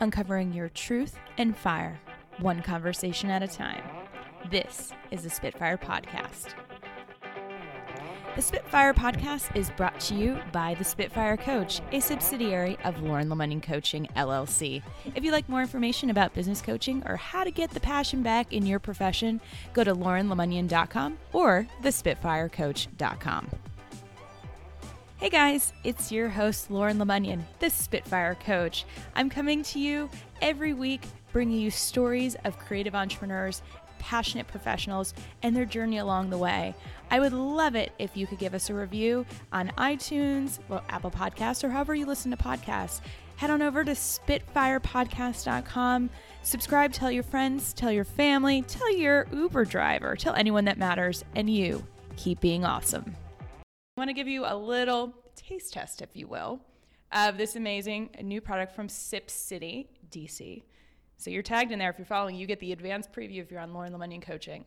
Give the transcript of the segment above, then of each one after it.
uncovering your truth and fire, one conversation at a time. This is the Spitfire Podcast. The Spitfire Podcast is brought to you by the Spitfire Coach, a subsidiary of Lauren Lemunyon Coaching LLC. If you'd like more information about business coaching or how to get the passion back in your profession, go to laurenlemunyon.com or thespitfirecoach.com. Hey guys, it's your host, Lauren Lemunyon, the Spitfire Coach. I'm coming to you every week bringing you stories of creative entrepreneurs, passionate professionals, and their journey along the way. I would love it if you could give us a review on iTunes, well, Apple Podcasts, or however you listen to podcasts. Head on over to spitfirepodcast.com. Subscribe, tell your friends, tell your family, tell your Uber driver, tell anyone that matters, and you keep being awesome. I want to give you a little taste test, if you will, of this amazing new product from Sip City, DC. So you're tagged in there. If you're following, you get the advanced preview if you're on Lauren Lemunyon Coaching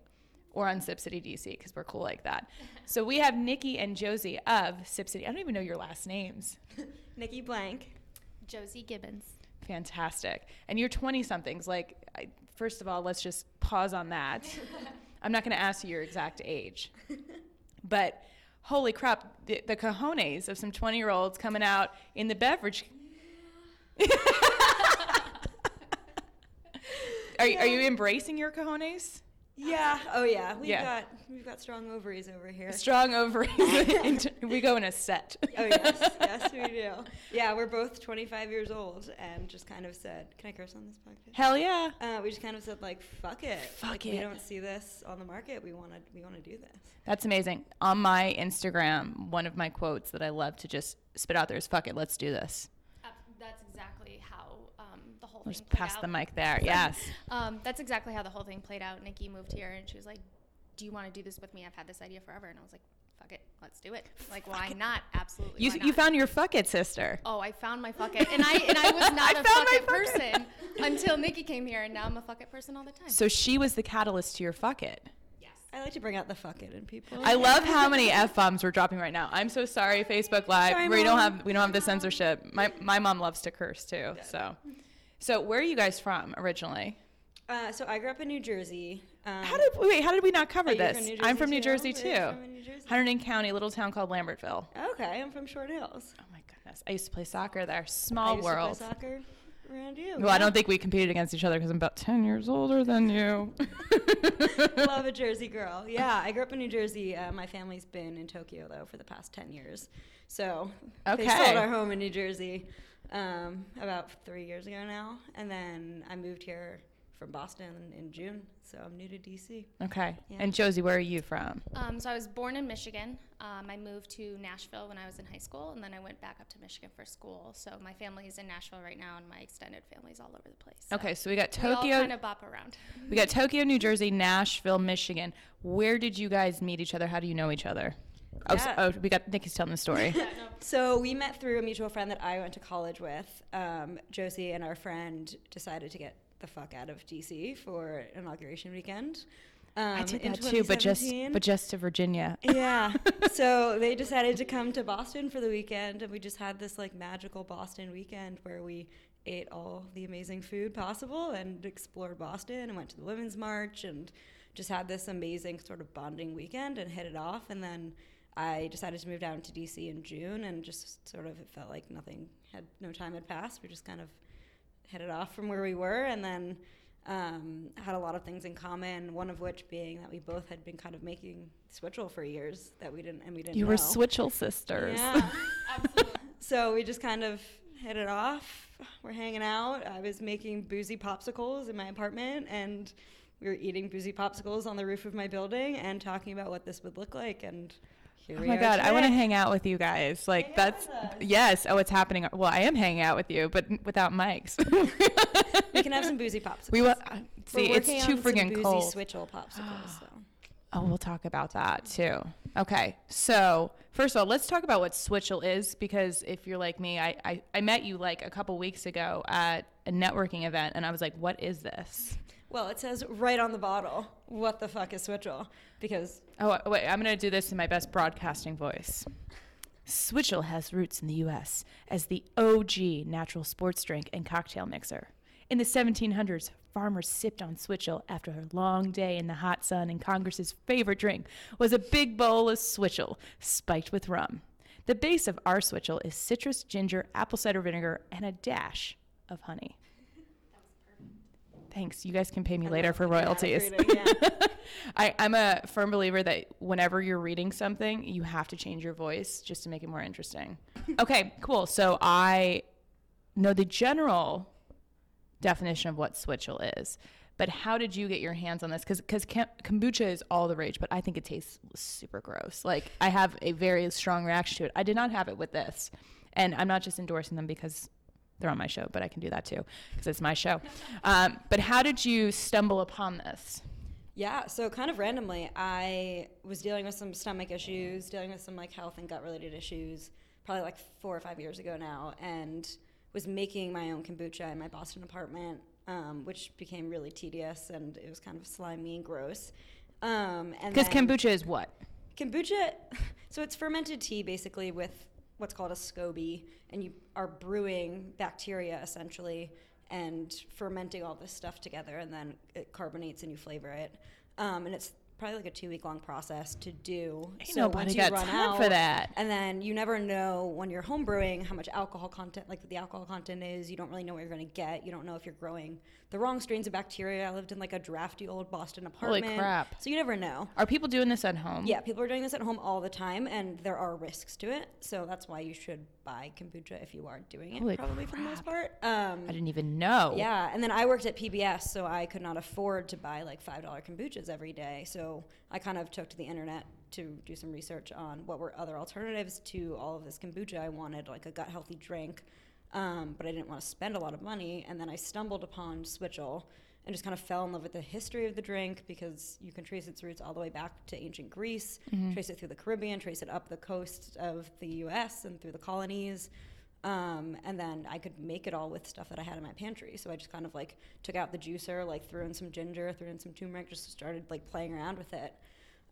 or on Sip City DC because we're cool like that. so we have Nikki and Josie of Sip City. I don't even know your last names. Nikki Blank. Josie Gibbons. Fantastic. And you're 20 somethings. Like, I, first of all, let's just pause on that. I'm not going to ask you your exact age. But holy crap, the, the cojones of some 20 year olds coming out in the beverage. are, are you embracing your cojones? Yeah. Oh yeah. We've Yeah. got we've got strong ovaries over here. Strong ovaries. we go in a set. Oh yes, yes we do. Yeah, we're both 25 years old and just kind of said, "Can I curse on this podcast?" Hell yeah. Uh, we just kind of said like, "Fuck it, Fuck like, it. We don't see this on the market. We want to we want to do this." That's amazing. On my Instagram, one of my quotes that I love to just spit out there is fuck it, let's do this. That's exactly how the whole Let's thing pass out. the mic there. Yes. Um, that's exactly how the whole thing played out. Nikki moved here and she was like, "Do you want to do this with me? I've had this idea forever." And I was like, "Fuck it, let's do it." Like, why not? Absolutely. You, why you found your fuck it sister. Oh, I found my fuck it, and I and I was not I a found fuck my it fuck it. person until Nikki came here, and now I'm a fuck it person all the time. So she was the catalyst to your fuck it. yes. I like to bring out the "fuck it" in people. I love how many f bombs we're dropping right now. I'm so sorry, Facebook Live. Sorry, we don't have we don't have the censorship. My my mom loves to curse too. So, so where are you guys from originally? Uh, so I grew up in New Jersey. Um, How did wait? How did we not cover this? from I'm from New Jersey too? too. Are you from New Jersey? Hunterdon County, a little town called Lambertville. Okay, I'm from Short Hills. Oh my goodness, I used to play soccer there. I Small used world. To play soccer around you. Well, I don't think we competed against each other because I'm about 10 years older than you. Love a Jersey girl. Yeah, I grew up in New Jersey. Uh, my family's been in Tokyo though for the past ten years. So they sold our home in New Jersey um, about three years ago now, and then I moved here from Boston in June. So I'm new to DC. Okay. Yeah. And Josie, where are you from? Um, so I was born in Michigan. Um, I moved to Nashville when I was in high school, and then I went back up to Michigan for school. So my family is in Nashville right now, and my extended family's all over the place. So Okay, so we got we all Tokyo. kind of bop around. We got Tokyo, New Jersey, Nashville, Michigan. Where did you guys meet each other? How do you know each other? Oh, so- oh, we got Nikki's telling the story. So we met through a mutual friend that I went to college with. Um, Josie and our friend decided to get the fuck out of DC for inauguration weekend. Um, I did in that too, but just but just to Virginia. yeah. So they decided to come to Boston for the weekend, and we just had this like magical Boston weekend where we ate all the amazing food possible and explored Boston and went to the Women's March and just had this amazing sort of bonding weekend and hit it off. And then I decided to move down to DC in June, and just sort of it felt like nothing had no time had passed. We just kind of hit it off from where we were, and then um, had a lot of things in common. One of which being that we both had been kind of making Switchel for years that we didn't and we didn't. You were know. Switchel sisters. Yeah. absolutely. so we just kind of hit it off. We're hanging out. I was making boozy popsicles in my apartment, and we were eating boozy popsicles on the roof of my building and talking about what this would look like. And here Oh my god, I want to hang out with you guys. Like Hang that's yes. Oh, it's happening. Well, I am hanging out with you, but without mics. We can have some boozy popsicles. We will We're see. It's too friggin' boozy cold. Switchel popsicles. So. Oh, we'll talk about that too. Okay, so first of all, let's talk about what Switchel is because if you're like me, I, I, I met you like a couple weeks ago at a networking event and I was like, what is this? Well, it says right on the bottle, what the fuck is Switchel? Because Oh, wait, I'm going to do this in my best broadcasting voice. Switchel has roots in the U.S. as the OG natural sports drink and cocktail mixer. In the 1700s, farmers sipped on switchel after a long day in the hot sun, and Congress's favorite drink was a big bowl of switchel spiked with rum. The base of our switchel is citrus, ginger, apple cider vinegar, and a dash of honey. Thanks. You guys can pay me I later for royalties. reading, yeah. I, I'm a firm believer that whenever you're reading something, you have to change your voice just to make it more interesting. okay, cool. So I know the general definition of what switchel is, but how did you get your hands on this? Because because kombucha is all the rage, but I think it tastes super gross. Like I have a very strong reaction to it. I did not have it with this, and I'm not just endorsing them because they're on my show, but I can do that too because it's my show. Um, but how did you stumble upon this? Yeah, so kind of randomly, I was dealing with some stomach issues, dealing with some like health and gut related issues, probably like four or five years ago now, and was making my own kombucha in my Boston apartment, um, which became really tedious and it was kind of slimy and gross. Um, Because then- kombucha is what? Kombucha, so it's fermented tea basically with what's called a SCOBY, and you are brewing bacteria essentially and fermenting all this stuff together, and then it carbonates and you flavor it. Um, and it's probably like a two week long process to do. Ain't nobody got time for that. And then you never know when you're home brewing how much alcohol content, like the alcohol content is. You don't really know what you're going to get. You don't know if you're growing the wrong strains of bacteria. I lived in like a drafty old Boston apartment. Holy crap. So you never know. Are people doing this at home? Yeah, people are doing this at home all the time, and there are risks to it. So that's why you should buy kombucha if you aren't doing it, Holy probably for the most part. Um, I didn't even know. yeah, and then I worked at PBS, so I could not afford to buy like five dollar kombuchas every day. So I kind of took to the internet to do some research on what were other alternatives to all of this kombucha. I wanted like a gut healthy drink, um, but I didn't want to spend a lot of money. And then I stumbled upon Switchel and just kind of fell in love with the history of the drink because you can trace its roots all the way back to ancient Greece, trace it through the Caribbean, trace it up the coast of the U.S. and through the colonies. Um, and then I could make it all with stuff that I had in my pantry. So I just kind of like took out the juicer, like threw in some ginger, threw in some turmeric, just started like playing around with it.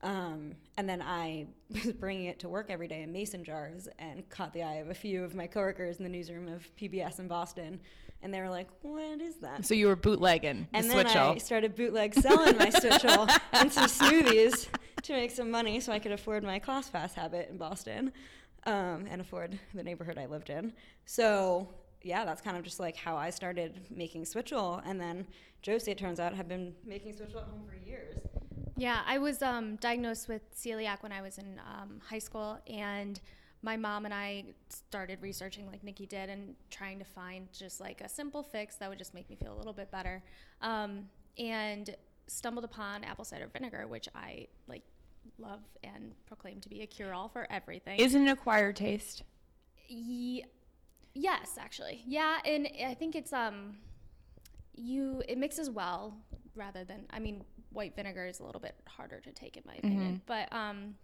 Um, and then I was bringing it to work every day in mason jars and caught the eye of a few of my coworkers in the newsroom of PBS in Boston. And they were like, what is that? So you were bootlegging the And then switchel. I started bootleg selling my switchel and some smoothies to make some money so I could afford my class pass habit in Boston um, and afford the neighborhood I lived in. So yeah, that's kind of just like how I started making switchel. And then Josie, it turns out, had been making switchel at home for years. Yeah, I was um, diagnosed with celiac when I was in um, high school, and my mom and I started researching like Nikki did and trying to find just like a simple fix that would just make me feel a little bit better. Um, and stumbled upon apple cider vinegar, which I like love and proclaim to be a cure-all for everything. Is it an acquired taste? Ye- yes, actually. Yeah, and I think it's um you it mixes well rather than I mean white vinegar is a little bit harder to take in my opinion, but um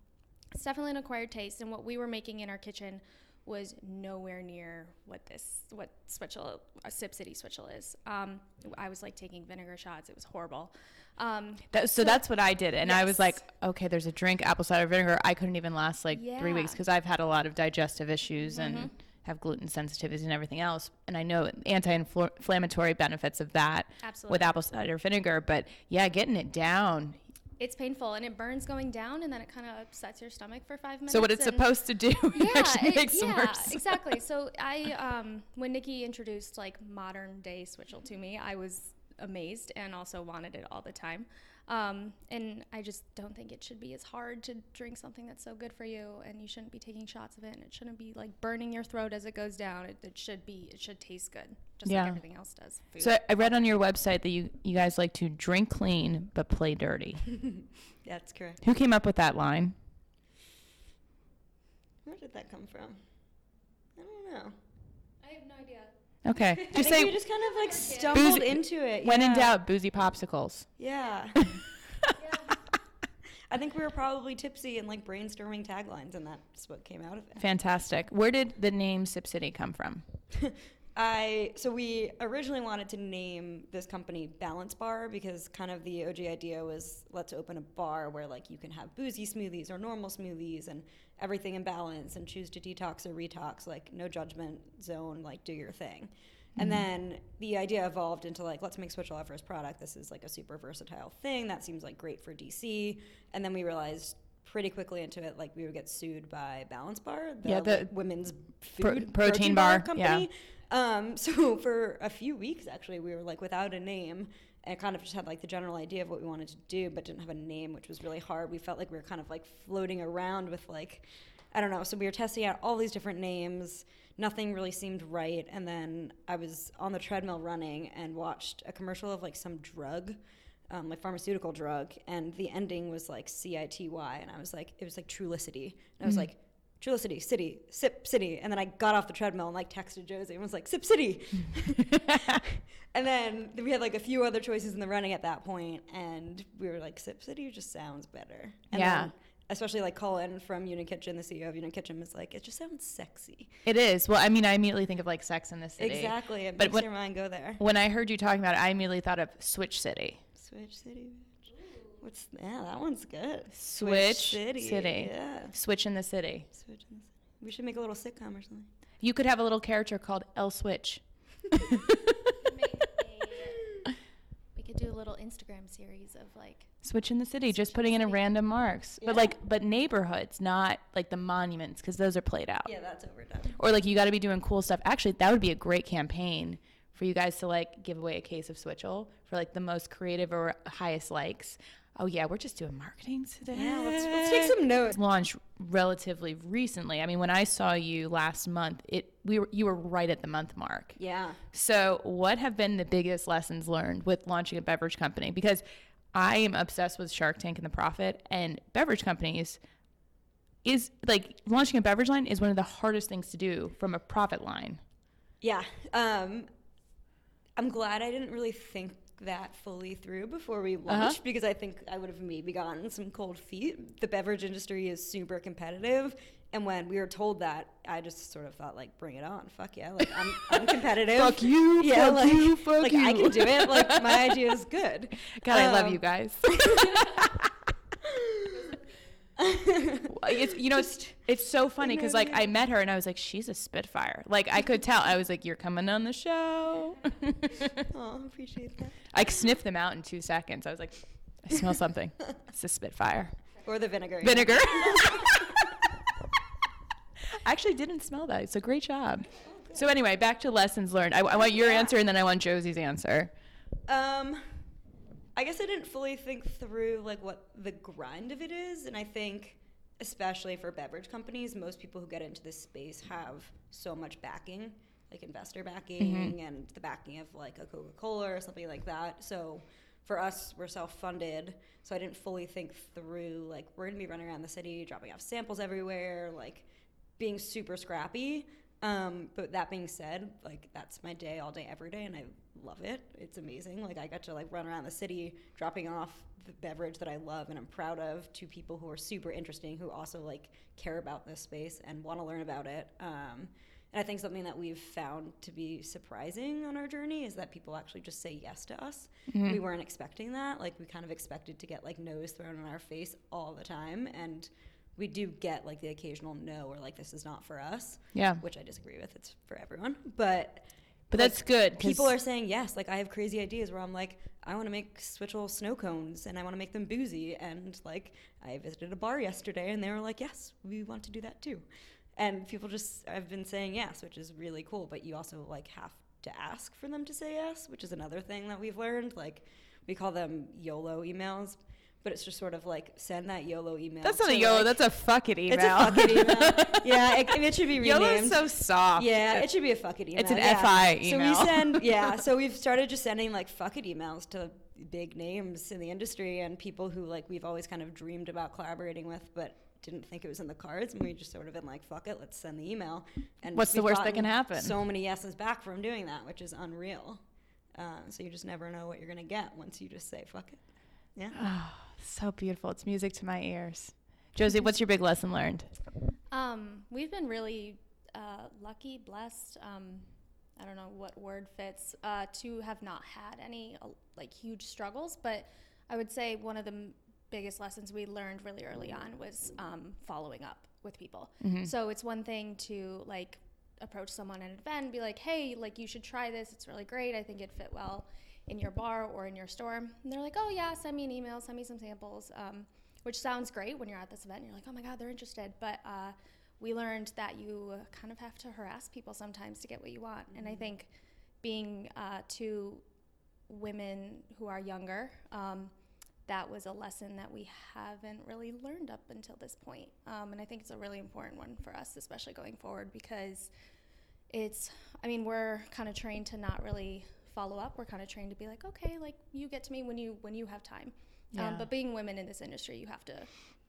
it's definitely an acquired taste and what we were making in our kitchen was nowhere near what this what switchel a sip city switchel is. Um I was like taking vinegar shots. It was horrible. Um That, so, that's what I did, and I was like, okay, there's a drink, apple cider vinegar. I couldn't even last like three Yeah. Mm-hmm. weeks because I've had a lot of digestive issues and have gluten sensitivities and everything else. And I know anti-inflammatory benefits of that with apple cider vinegar. But yeah, getting it down. It's painful and it burns going down and then it kind of upsets your stomach for 5 minutes. So what it's supposed to do it actually it- makes it yeah, worse. exactly. So I, um, when Nikki introduced like modern day Switchel to me, I was amazed and also wanted it all the time. Um, and I just don't think it should be as hard to drink something that's so good for you, and you shouldn't be taking shots of it, and it shouldn't be like burning your throat as it goes down. It, it should be, it should taste good, just Yeah. like everything else does. Food. So I read on your website that you you guys like to drink clean but play dirty. That's correct. Who came up with that line? Where did that come from? I don't know. I have no idea. Okay, I just think say we just kind of like stumbled Boozy- into it. when in doubt, boozy popsicles. Yeah. I think we were probably tipsy and like brainstorming taglines, and that's what came out of it. Fantastic. Where did the name Sip City come from? I so we originally wanted to name this company Balance Bar because kind of the OG idea was let's open a bar where like you can have boozy smoothies or normal smoothies and everything in balance and choose to detox or retox like no judgment zone like do your thing. And mm-hmm. then the idea evolved into like, let's make Switchel our first product. This is like a super versatile thing that seems like great for DC. And then we realized pretty quickly into it, like we would get sued by Balance Bar, the, Yeah, the women's pro- food protein bar, company. Um, so for a few weeks, actually, we were like without a name and kind of just had like the general idea of what we wanted to do, but didn't have a name, which was really hard. We felt like we were kind of like floating around with like, I don't know. So we were testing out all these different names. Nothing really seemed right. And then I was on the treadmill running and watched a commercial of like some drug. Um, like pharmaceutical drug, and the ending was like C I T Y, and I was like, it was like Trulicity, and I was like, Trulicity, City, Sip City. And then I got off the treadmill and like texted Josie and was like, Sip City. and then we had like a few other choices in the running at that point, and we were like, Sip City just sounds better. And Yeah. then, especially like Colin from Union Kitchen, the CEO of Union Kitchen, was like, it just sounds sexy. It is. Well, I mean, I immediately think of like Sex in the City. Exactly. It But makes when- your mind go there. When I heard you talking about it, I immediately thought of Switch City. Switch City. Bitch. What's yeah? That one's good. Switch City. City. Yeah. Switch in the City. Switch. in the city. We should make a little sitcom or something. You could have a little character called L Switch. We could do a little Instagram series of like Switch in the city, just Switch in putting the in a random marks. But like, but neighborhoods, not like the monuments, because those are played out. Yeah, that's overdone. Or like, you got to be doing cool stuff. Actually, that would be a great campaign for you guys to like give away a case of Switchel for like the most creative or highest likes. Oh yeah, we're just doing marketing today. Yeah, let's, let's take some notes. launched relatively recently. I mean, when I saw you last month, it we were you were right at the month mark. Yeah. So, what have been the biggest lessons learned with launching a beverage company? Because I am obsessed with Shark Tank and the profit, and beverage companies is like launching a beverage line is one of the hardest things to do from a profit line. Yeah. Um, I'm glad I didn't really think that fully through before we launched because I think I would have maybe gotten some cold feet. The beverage industry is super competitive. And when we were told that, I just sort of thought, like, bring it on. Fuck yeah. Like, I'm, I'm competitive. Fuck you, Yeah. fuck like, you, fuck like I can do it. Like, my idea is good. God, I love Um, you guys. it's you know it's it's so funny because like I met her and I was like she's a spitfire. Like I could tell. I was like you're coming on the show. Oh, appreciate that. I sniffed them out in two seconds. I was like I smell something. It's a spitfire. Or the vinegar. vinegar. I actually didn't smell that. It's a great job. So anyway back to lessons learned. I, I want your answer and then I want Josie's answer. Um, I guess I didn't fully think through like what the grind of it is, and I think, especially for beverage companies, most people who get into this space have so much backing, like investor backing mm-hmm. and the backing of like a Coca Cola or something like that. So. For us, we're self-funded, so I didn't fully think through like we're gonna be running around the city, dropping off samples everywhere, like being super scrappy. Um, but that being said, like that's my day all day, every day, and I love it. It's amazing. Like I got to like run around the city dropping off the beverage that I love and I'm proud of to people who are super interesting, who also like care about this space and want to learn about it. Um, and I think something that we've found to be surprising on our journey is that people actually just say yes to us. We weren't expecting that. Like we kind of expected to get like no's thrown in our face all the time, and we do get like the occasional no or like this is not for us yeah which I disagree with. It's for everyone, but but like, that's good. people are saying yes. Like I have crazy ideas where I'm like, I want to make switchel snow cones and I want to make them boozy. And like I visited a bar yesterday and they were like, yes, we want to do that too. And people just have been saying yes, which is really cool. But you also like have to ask for them to say yes, which is another thing that we've learned. Like we call them YOLO emails. But it's just sort of like send that YOLO email. that's not a YOLO like- that's a fuck it email it's a fuck it email. yeah, it, it should be YOLO renamed. is so soft Yeah, it should be a fuck it email. It's an yeah. FI So we send, yeah. So we've started just sending like fuck it emails to big names in the industry and people who like we've always kind of dreamed about collaborating with, but didn't think it was in the cards. And we just sort of been like, fuck it, let's send the email. And What's the worst that can happen? So many yeses back from doing that, which is unreal. Uh, so you just never know what you're gonna get once you just say fuck it. Yeah. so beautiful it's music to my ears Josie what's your big lesson learned Um, we've been really uh, lucky, blessed. Um, I don't know what word fits uh, to have not had any uh, like huge struggles, but I would say one of the m- biggest lessons we learned really early on was um, following up with people. So it's one thing to like approach someone at an event and be like, hey, like you should try this. It's really great. I think it fit well in your bar or in your store. And they're like, oh yeah, send me an email, send me some samples, um, which sounds great when you're at this event. And you're like, oh my god, they're interested. But uh, we learned that you kind of have to harass people sometimes to get what you want. Mm-hmm. And I mm-hmm. think being uh, two women who are younger. Um, that was a lesson that we haven't really learned up until this point. Um, and I think it's a really important one for us, especially going forward, because it's, I mean, we're kind of trained to not really follow up. We're kind of trained to be like, okay, like you get to me when you when you have time. Um, yeah. Um, but being women in this industry, you have to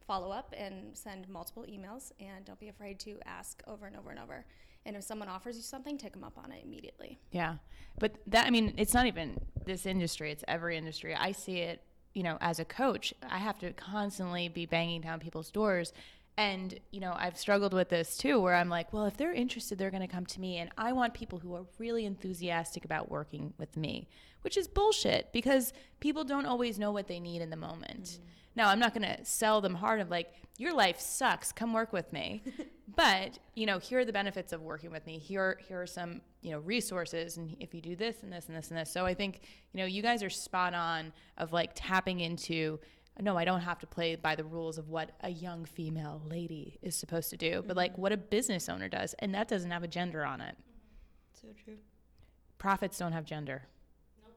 follow up and send multiple emails, and don't be afraid to ask over and over and over. And if someone offers you something, take them up on it immediately. Yeah, but that I mean, it's not even this industry; it's every industry. I see it you know, as a coach, I have to constantly be banging down people's doors. And, you know, I've struggled with this too, where I'm like, well, if they're interested, they're going to come to me. And I want people who are really enthusiastic about working with me, which is bullshit because people don't always know what they need in the moment. Mm-hmm. Now, I'm not going to sell them hard of like, your life sucks, come work with me. but, you know, here are the benefits of working with me. Here, here are some, you know, resources. And if you do this and this and this and this. So I think, you know, you guys are spot on of like tapping into, no, I don't have to play by the rules of what a young female lady is supposed to do, but like mm-hmm. what a business owner does. And that doesn't have a gender on it. So true. Profits don't have gender. Nope.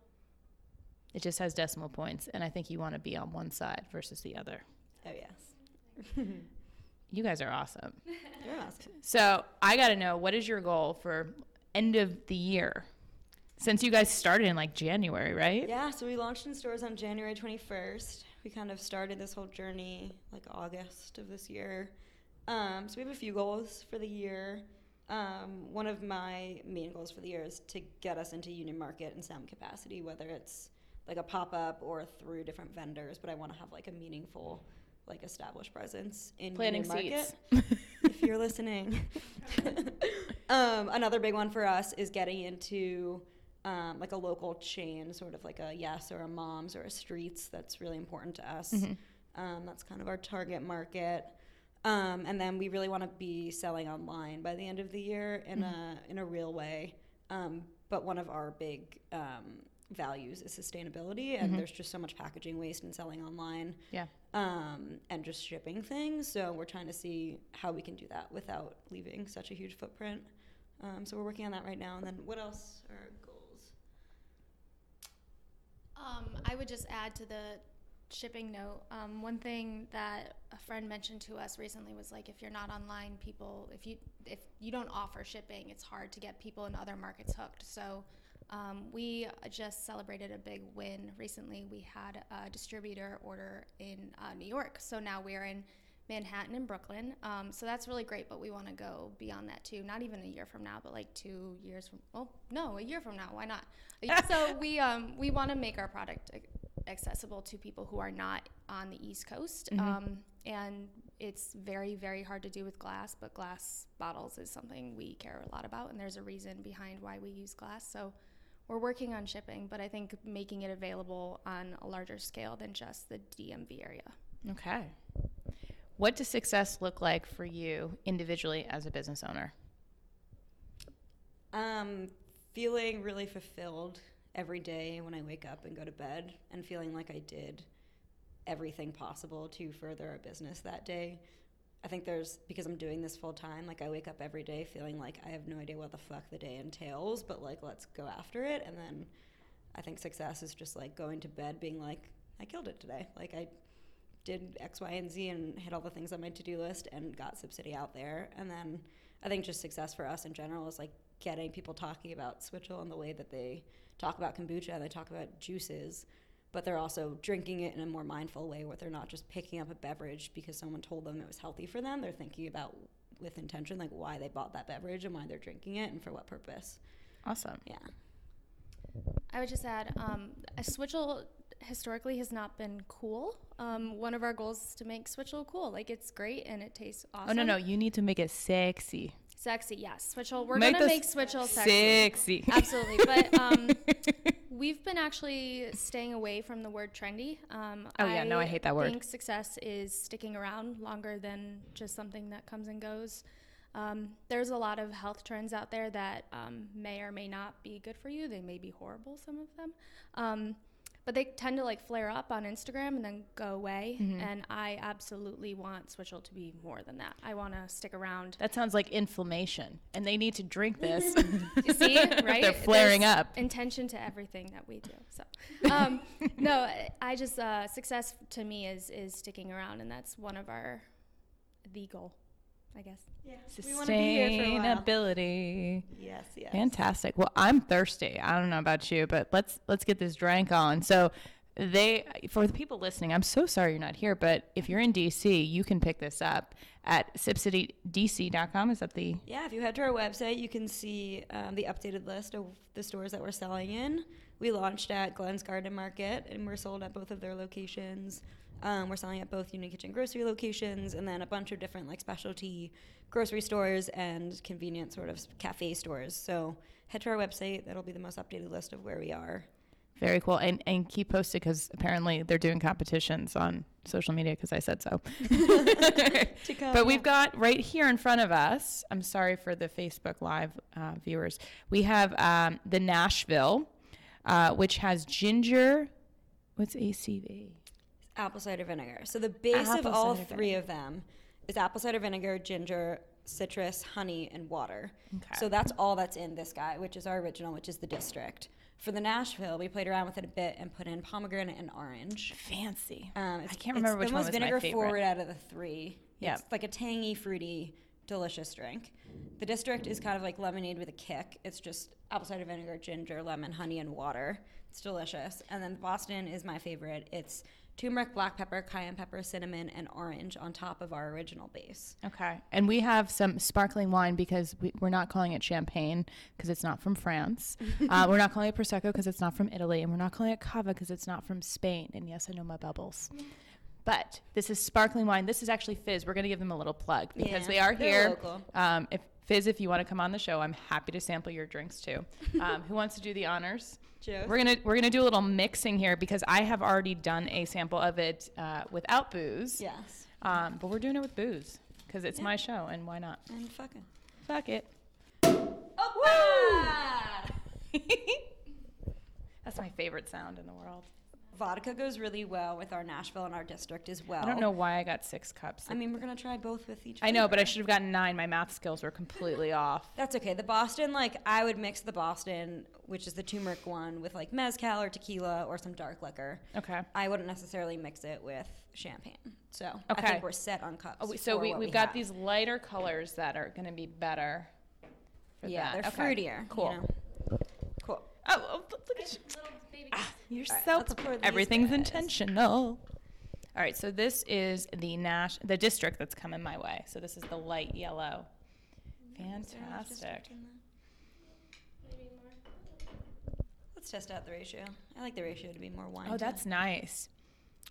It just has decimal points, and I think you want to be on one side versus the other. Oh yes. you guys are awesome. You're awesome. So I got to know what is your goal for end of the year? Since you guys started in like January, right? Yeah, so we launched in stores on January 21st. We kind of started this whole journey like August of this year. Um, so we have a few goals for the year. Um, one of my main goals for the year is to get us into Union Market in some capacity, whether it's like a pop up or through different vendors, but I want to have like a meaningful, like established presence in planting seeds. if you're listening, um, another big one for us is getting into um, like a local chain, sort of like a Yes or a Moms or a Streets. That's really important to us. Mm-hmm. Um, that's kind of our target market. Um, and then we really want to be selling online by the end of the year in mm-hmm. a in a real way. Um, but one of our big um, values is sustainability and mm-hmm. there's just so much packaging waste and selling online yeah um, and just shipping things so we're trying to see how we can do that without leaving such a huge footprint um, so we're working on that right now and then what else are um, i would just add to the shipping note um, one thing that a friend mentioned to us recently was like if you're not online people if you if you don't offer shipping it's hard to get people in other markets hooked so um, we just celebrated a big win recently. We had a distributor order in uh, New York, so now we're in Manhattan and Brooklyn. Um, so that's really great, but we want to go beyond that too. Not even a year from now, but like two years from. Well, no, a year from now. Why not? so we um, we want to make our product accessible to people who are not on the East Coast, mm-hmm. Um, and it's very very hard to do with glass. But glass bottles is something we care a lot about, and there's a reason behind why we use glass. So we're working on shipping, but I think making it available on a larger scale than just the DMV area. Okay. What does success look like for you individually as a business owner? Um, feeling really fulfilled every day when I wake up and go to bed, and feeling like I did everything possible to further our business that day. I think there's because I'm doing this full time, like I wake up every day feeling like I have no idea what the fuck the day entails, but like let's go after it. And then I think success is just like going to bed being like, I killed it today. Like I did X, Y, and Z and hit all the things on my to do list and got Sip City out there. And then I think just success for us in general is like getting people talking about Switchel and the way that they talk about kombucha and they talk about juices but they're also drinking it in a more mindful way where they're not just picking up a beverage because someone told them it was healthy for them. They're thinking about with intention like why they bought that beverage and why they're drinking it and for what purpose. Awesome. Yeah. I would just add, um, a Switchel historically has not been cool. Um, one of our goals is to make switchel cool. Like it's great and it tastes awesome. Oh no no, you need to make it sexy. Sexy, yes. Switchel. We're make gonna make switchel sexy. Sexy. Absolutely, but um, we've been actually staying away from the word trendy. Um, oh yeah, I no, I hate that word. I think success is sticking around longer than just something that comes and goes. Um, there's a lot of health trends out there that um, may or may not be good for you. They may be horrible, some of them. Um, but they tend to like flare up on Instagram and then go away. And I absolutely want Switchel to be more than that. I want to stick around. That sounds like inflammation, and they need to drink this. You see, right? They're flaring There's up. Intention to everything that we do. So, um, no, I- I just uh, success to me is is sticking around, and that's one of our the goal, I guess. Yeah. We be here for a while. Sustainability. Yes, yes. Fantastic. Well, I'm thirsty. I don't know about you, but let's let's get this drink on. So they for the people listening, I'm so sorry you're not here, but if you're in DC, you can pick this up at sipcitydc.com. Is that the Yeah, if you head to our website, you can see um, the updated list of the stores that we're selling in. We launched at Glenn's Garden Market, and we're sold at both of their locations. Um, we're selling at both Union Kitchen grocery locations, and then a bunch of different like specialty grocery stores and convenient sort of cafe stores. So head to our website; that'll be the most updated list of where we are. very cool and and keep posted because apparently they're doing competitions on social media because I said so. Come, But we've got right here in front of us. I'm sorry for the Facebook Live uh, viewers. We have um, the Nashville, uh, which has ginger. What's ACV? Apple cider vinegar. So the base Apple of all three of them is apple cider vinegar, ginger, citrus, honey, and water. Okay. So that's all that's in this guy, which is our original, which is the district. For the Nashville, we played around with it a bit and put in pomegranate and orange. Fancy. Um, I can't remember which the one most was my vinegar favorite. forward out of the three. Yeah. It's like a tangy, fruity, delicious drink. The district is kind of like lemonade with a kick. It's just apple cider vinegar, ginger, lemon, honey, and water. It's delicious. And then Boston is my favorite. It's turmeric, black pepper, cayenne pepper, cinnamon, and orange on top of our original base. Okay. And we have some sparkling wine because we, we're not calling it champagne because it's not from France. uh, we're not calling it Prosecco because it's not from Italy. And we're not calling it Cava because it's not from Spain. And yes, I know my bubbles. But this is sparkling wine. This is actually Fizz. We're going to give them a little plug because Yeah, they are here. local. Um, if Fizz, if you want to come on the show, I'm happy to sample your drinks too. Um, who wants to do the honors? We're gonna we're gonna do a little mixing here because I have already done a sample of it uh, without booze. Yes. Um, but we're doing it with booze because it's Yeah. my show and why not? And fucking. Fuck it. That's my favorite sound in the world. Vodka goes really well with our Nashville and our district as well. I don't know why I got six cups. I mean, we're gonna try both with each. Other. I know, but I should have gotten nine. My math skills were completely off. That's okay. The Boston, like, I would mix the Boston, which is the turmeric one, with like mezcal or tequila or some dark liquor. Okay. I wouldn't necessarily mix it with champagne. So I think we're set on cups. Oh, we- so for we, what we've we got have. these lighter colors that are going to be better. For Yeah, that. they're Okay. fruitier. you Cool. know. Cool. Oh, oh, look at you. You're right, so pour everything's intentional. All right, so this is the Nash the district that's coming my way. So this is the light yellow. Is there enough Fantastic. district in there? Let's test out the ratio. I like the ratio to be more wine. Oh, that's nice.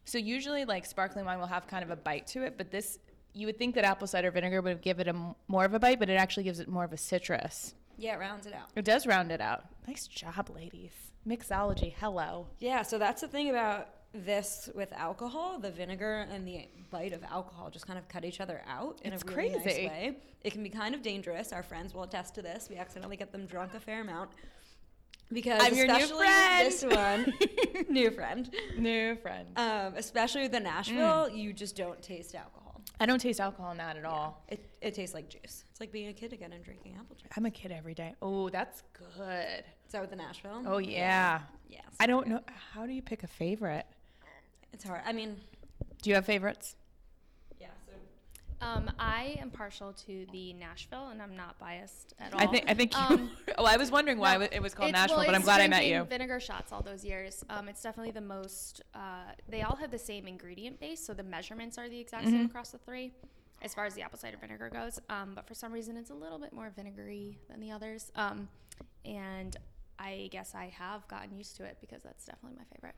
So usually like sparkling wine will have kind of a bite to it, but this you would think that apple cider vinegar would give it a more of a bite, but it actually gives it more of a citrus. Yeah, it rounds it out. It does round it out. Nice job, ladies. Mixology. Hello. Yeah, so that's the thing about this with alcohol. The vinegar and the bite of alcohol just kind of cut each other out in It's a really crazy. nice way. It can be kind of dangerous. Our friends will attest to this. We accidentally get them drunk a fair amount. Because I'm your new especially friend. this one, new friend. New friend. Um, especially with the Nashville, you just don't taste alcohol. I don't taste alcohol in that at all. It, it tastes like juice. It's like being a kid again and drinking apple juice. I'm a kid every day. Oh, that's good. Is that with the Nashville? Oh yeah. Yes. I don't know. How do you pick a favorite? It's hard. I mean, Do you have favorites? Yeah. So Um, I am partial to the Nashville, and I'm not biased at all. I think I think you. Um, oh, I was wondering why no, it was called Nashville, well, but I'm glad I met drinking you. Vinegar shots all those years. Um, it's definitely the most. Uh, they all have the same ingredient base, so the measurements are the exact Mm-hmm. same across the three, as far as the apple cider vinegar goes. Um, but for some reason, it's a little bit more vinegary than the others. Um, and I guess I have gotten used to it because that's definitely my favorite.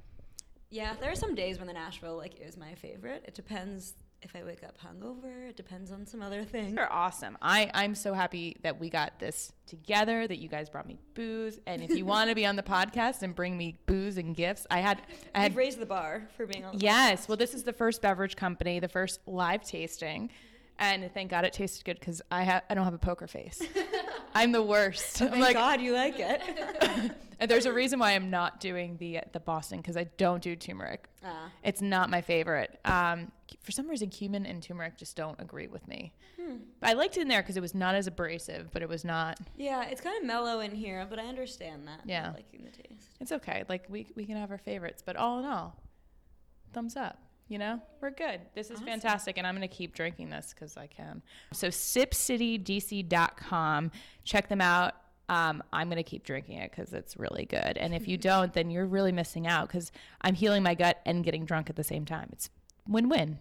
Yeah, there are some days when the Nashville like is my favorite. It depends if I wake up hungover. It depends on some other thing. You're awesome. I, I'm so happy that we got this together, that you guys brought me booze. And if you want to be on the podcast and bring me booze and gifts, I had, I had I've raised the bar for being on. the Yes. Well, this is the first beverage company, the first live tasting. and thank God it tasted good because I have I don't have a poker face. I'm the worst. I'm Thank like, God you like it. and there's a reason why I'm not doing the the Boston because I don't do turmeric. Ah. It's not my favorite. Um, for some reason, cumin and turmeric just don't agree with me. But I liked it in there because it was not as abrasive, but it was not. Yeah, it's kind of mellow in here, but I understand that. Yeah. liking the taste. It's okay. Like we we can have our favorites, but all in all, thumbs up. You know, we're good. This is Awesome. fantastic, and I'm going to keep drinking this because I can. So, sipcitydc.com. Check them out. Um, I'm going to keep drinking it because it's really good. And if you don't, then you're really missing out because I'm healing my gut and getting drunk at the same time. It's win win.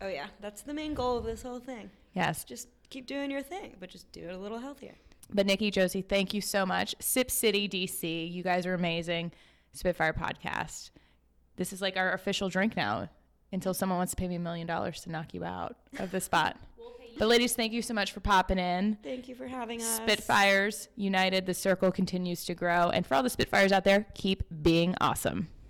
Oh yeah, that's the main goal of this whole thing. Yes. Just keep doing your thing, but just do it a little healthier. But Nikki, Josie, thank you so much. Sip City DC, you guys are amazing. Spitfire podcast. This is like our official drink now until someone wants to pay me a million dollars to knock you out of the spot. But ladies, thank you so much for popping in. Thank you for having us. Spitfires United, the circle continues to grow. And for all the Spitfires out there, keep being awesome.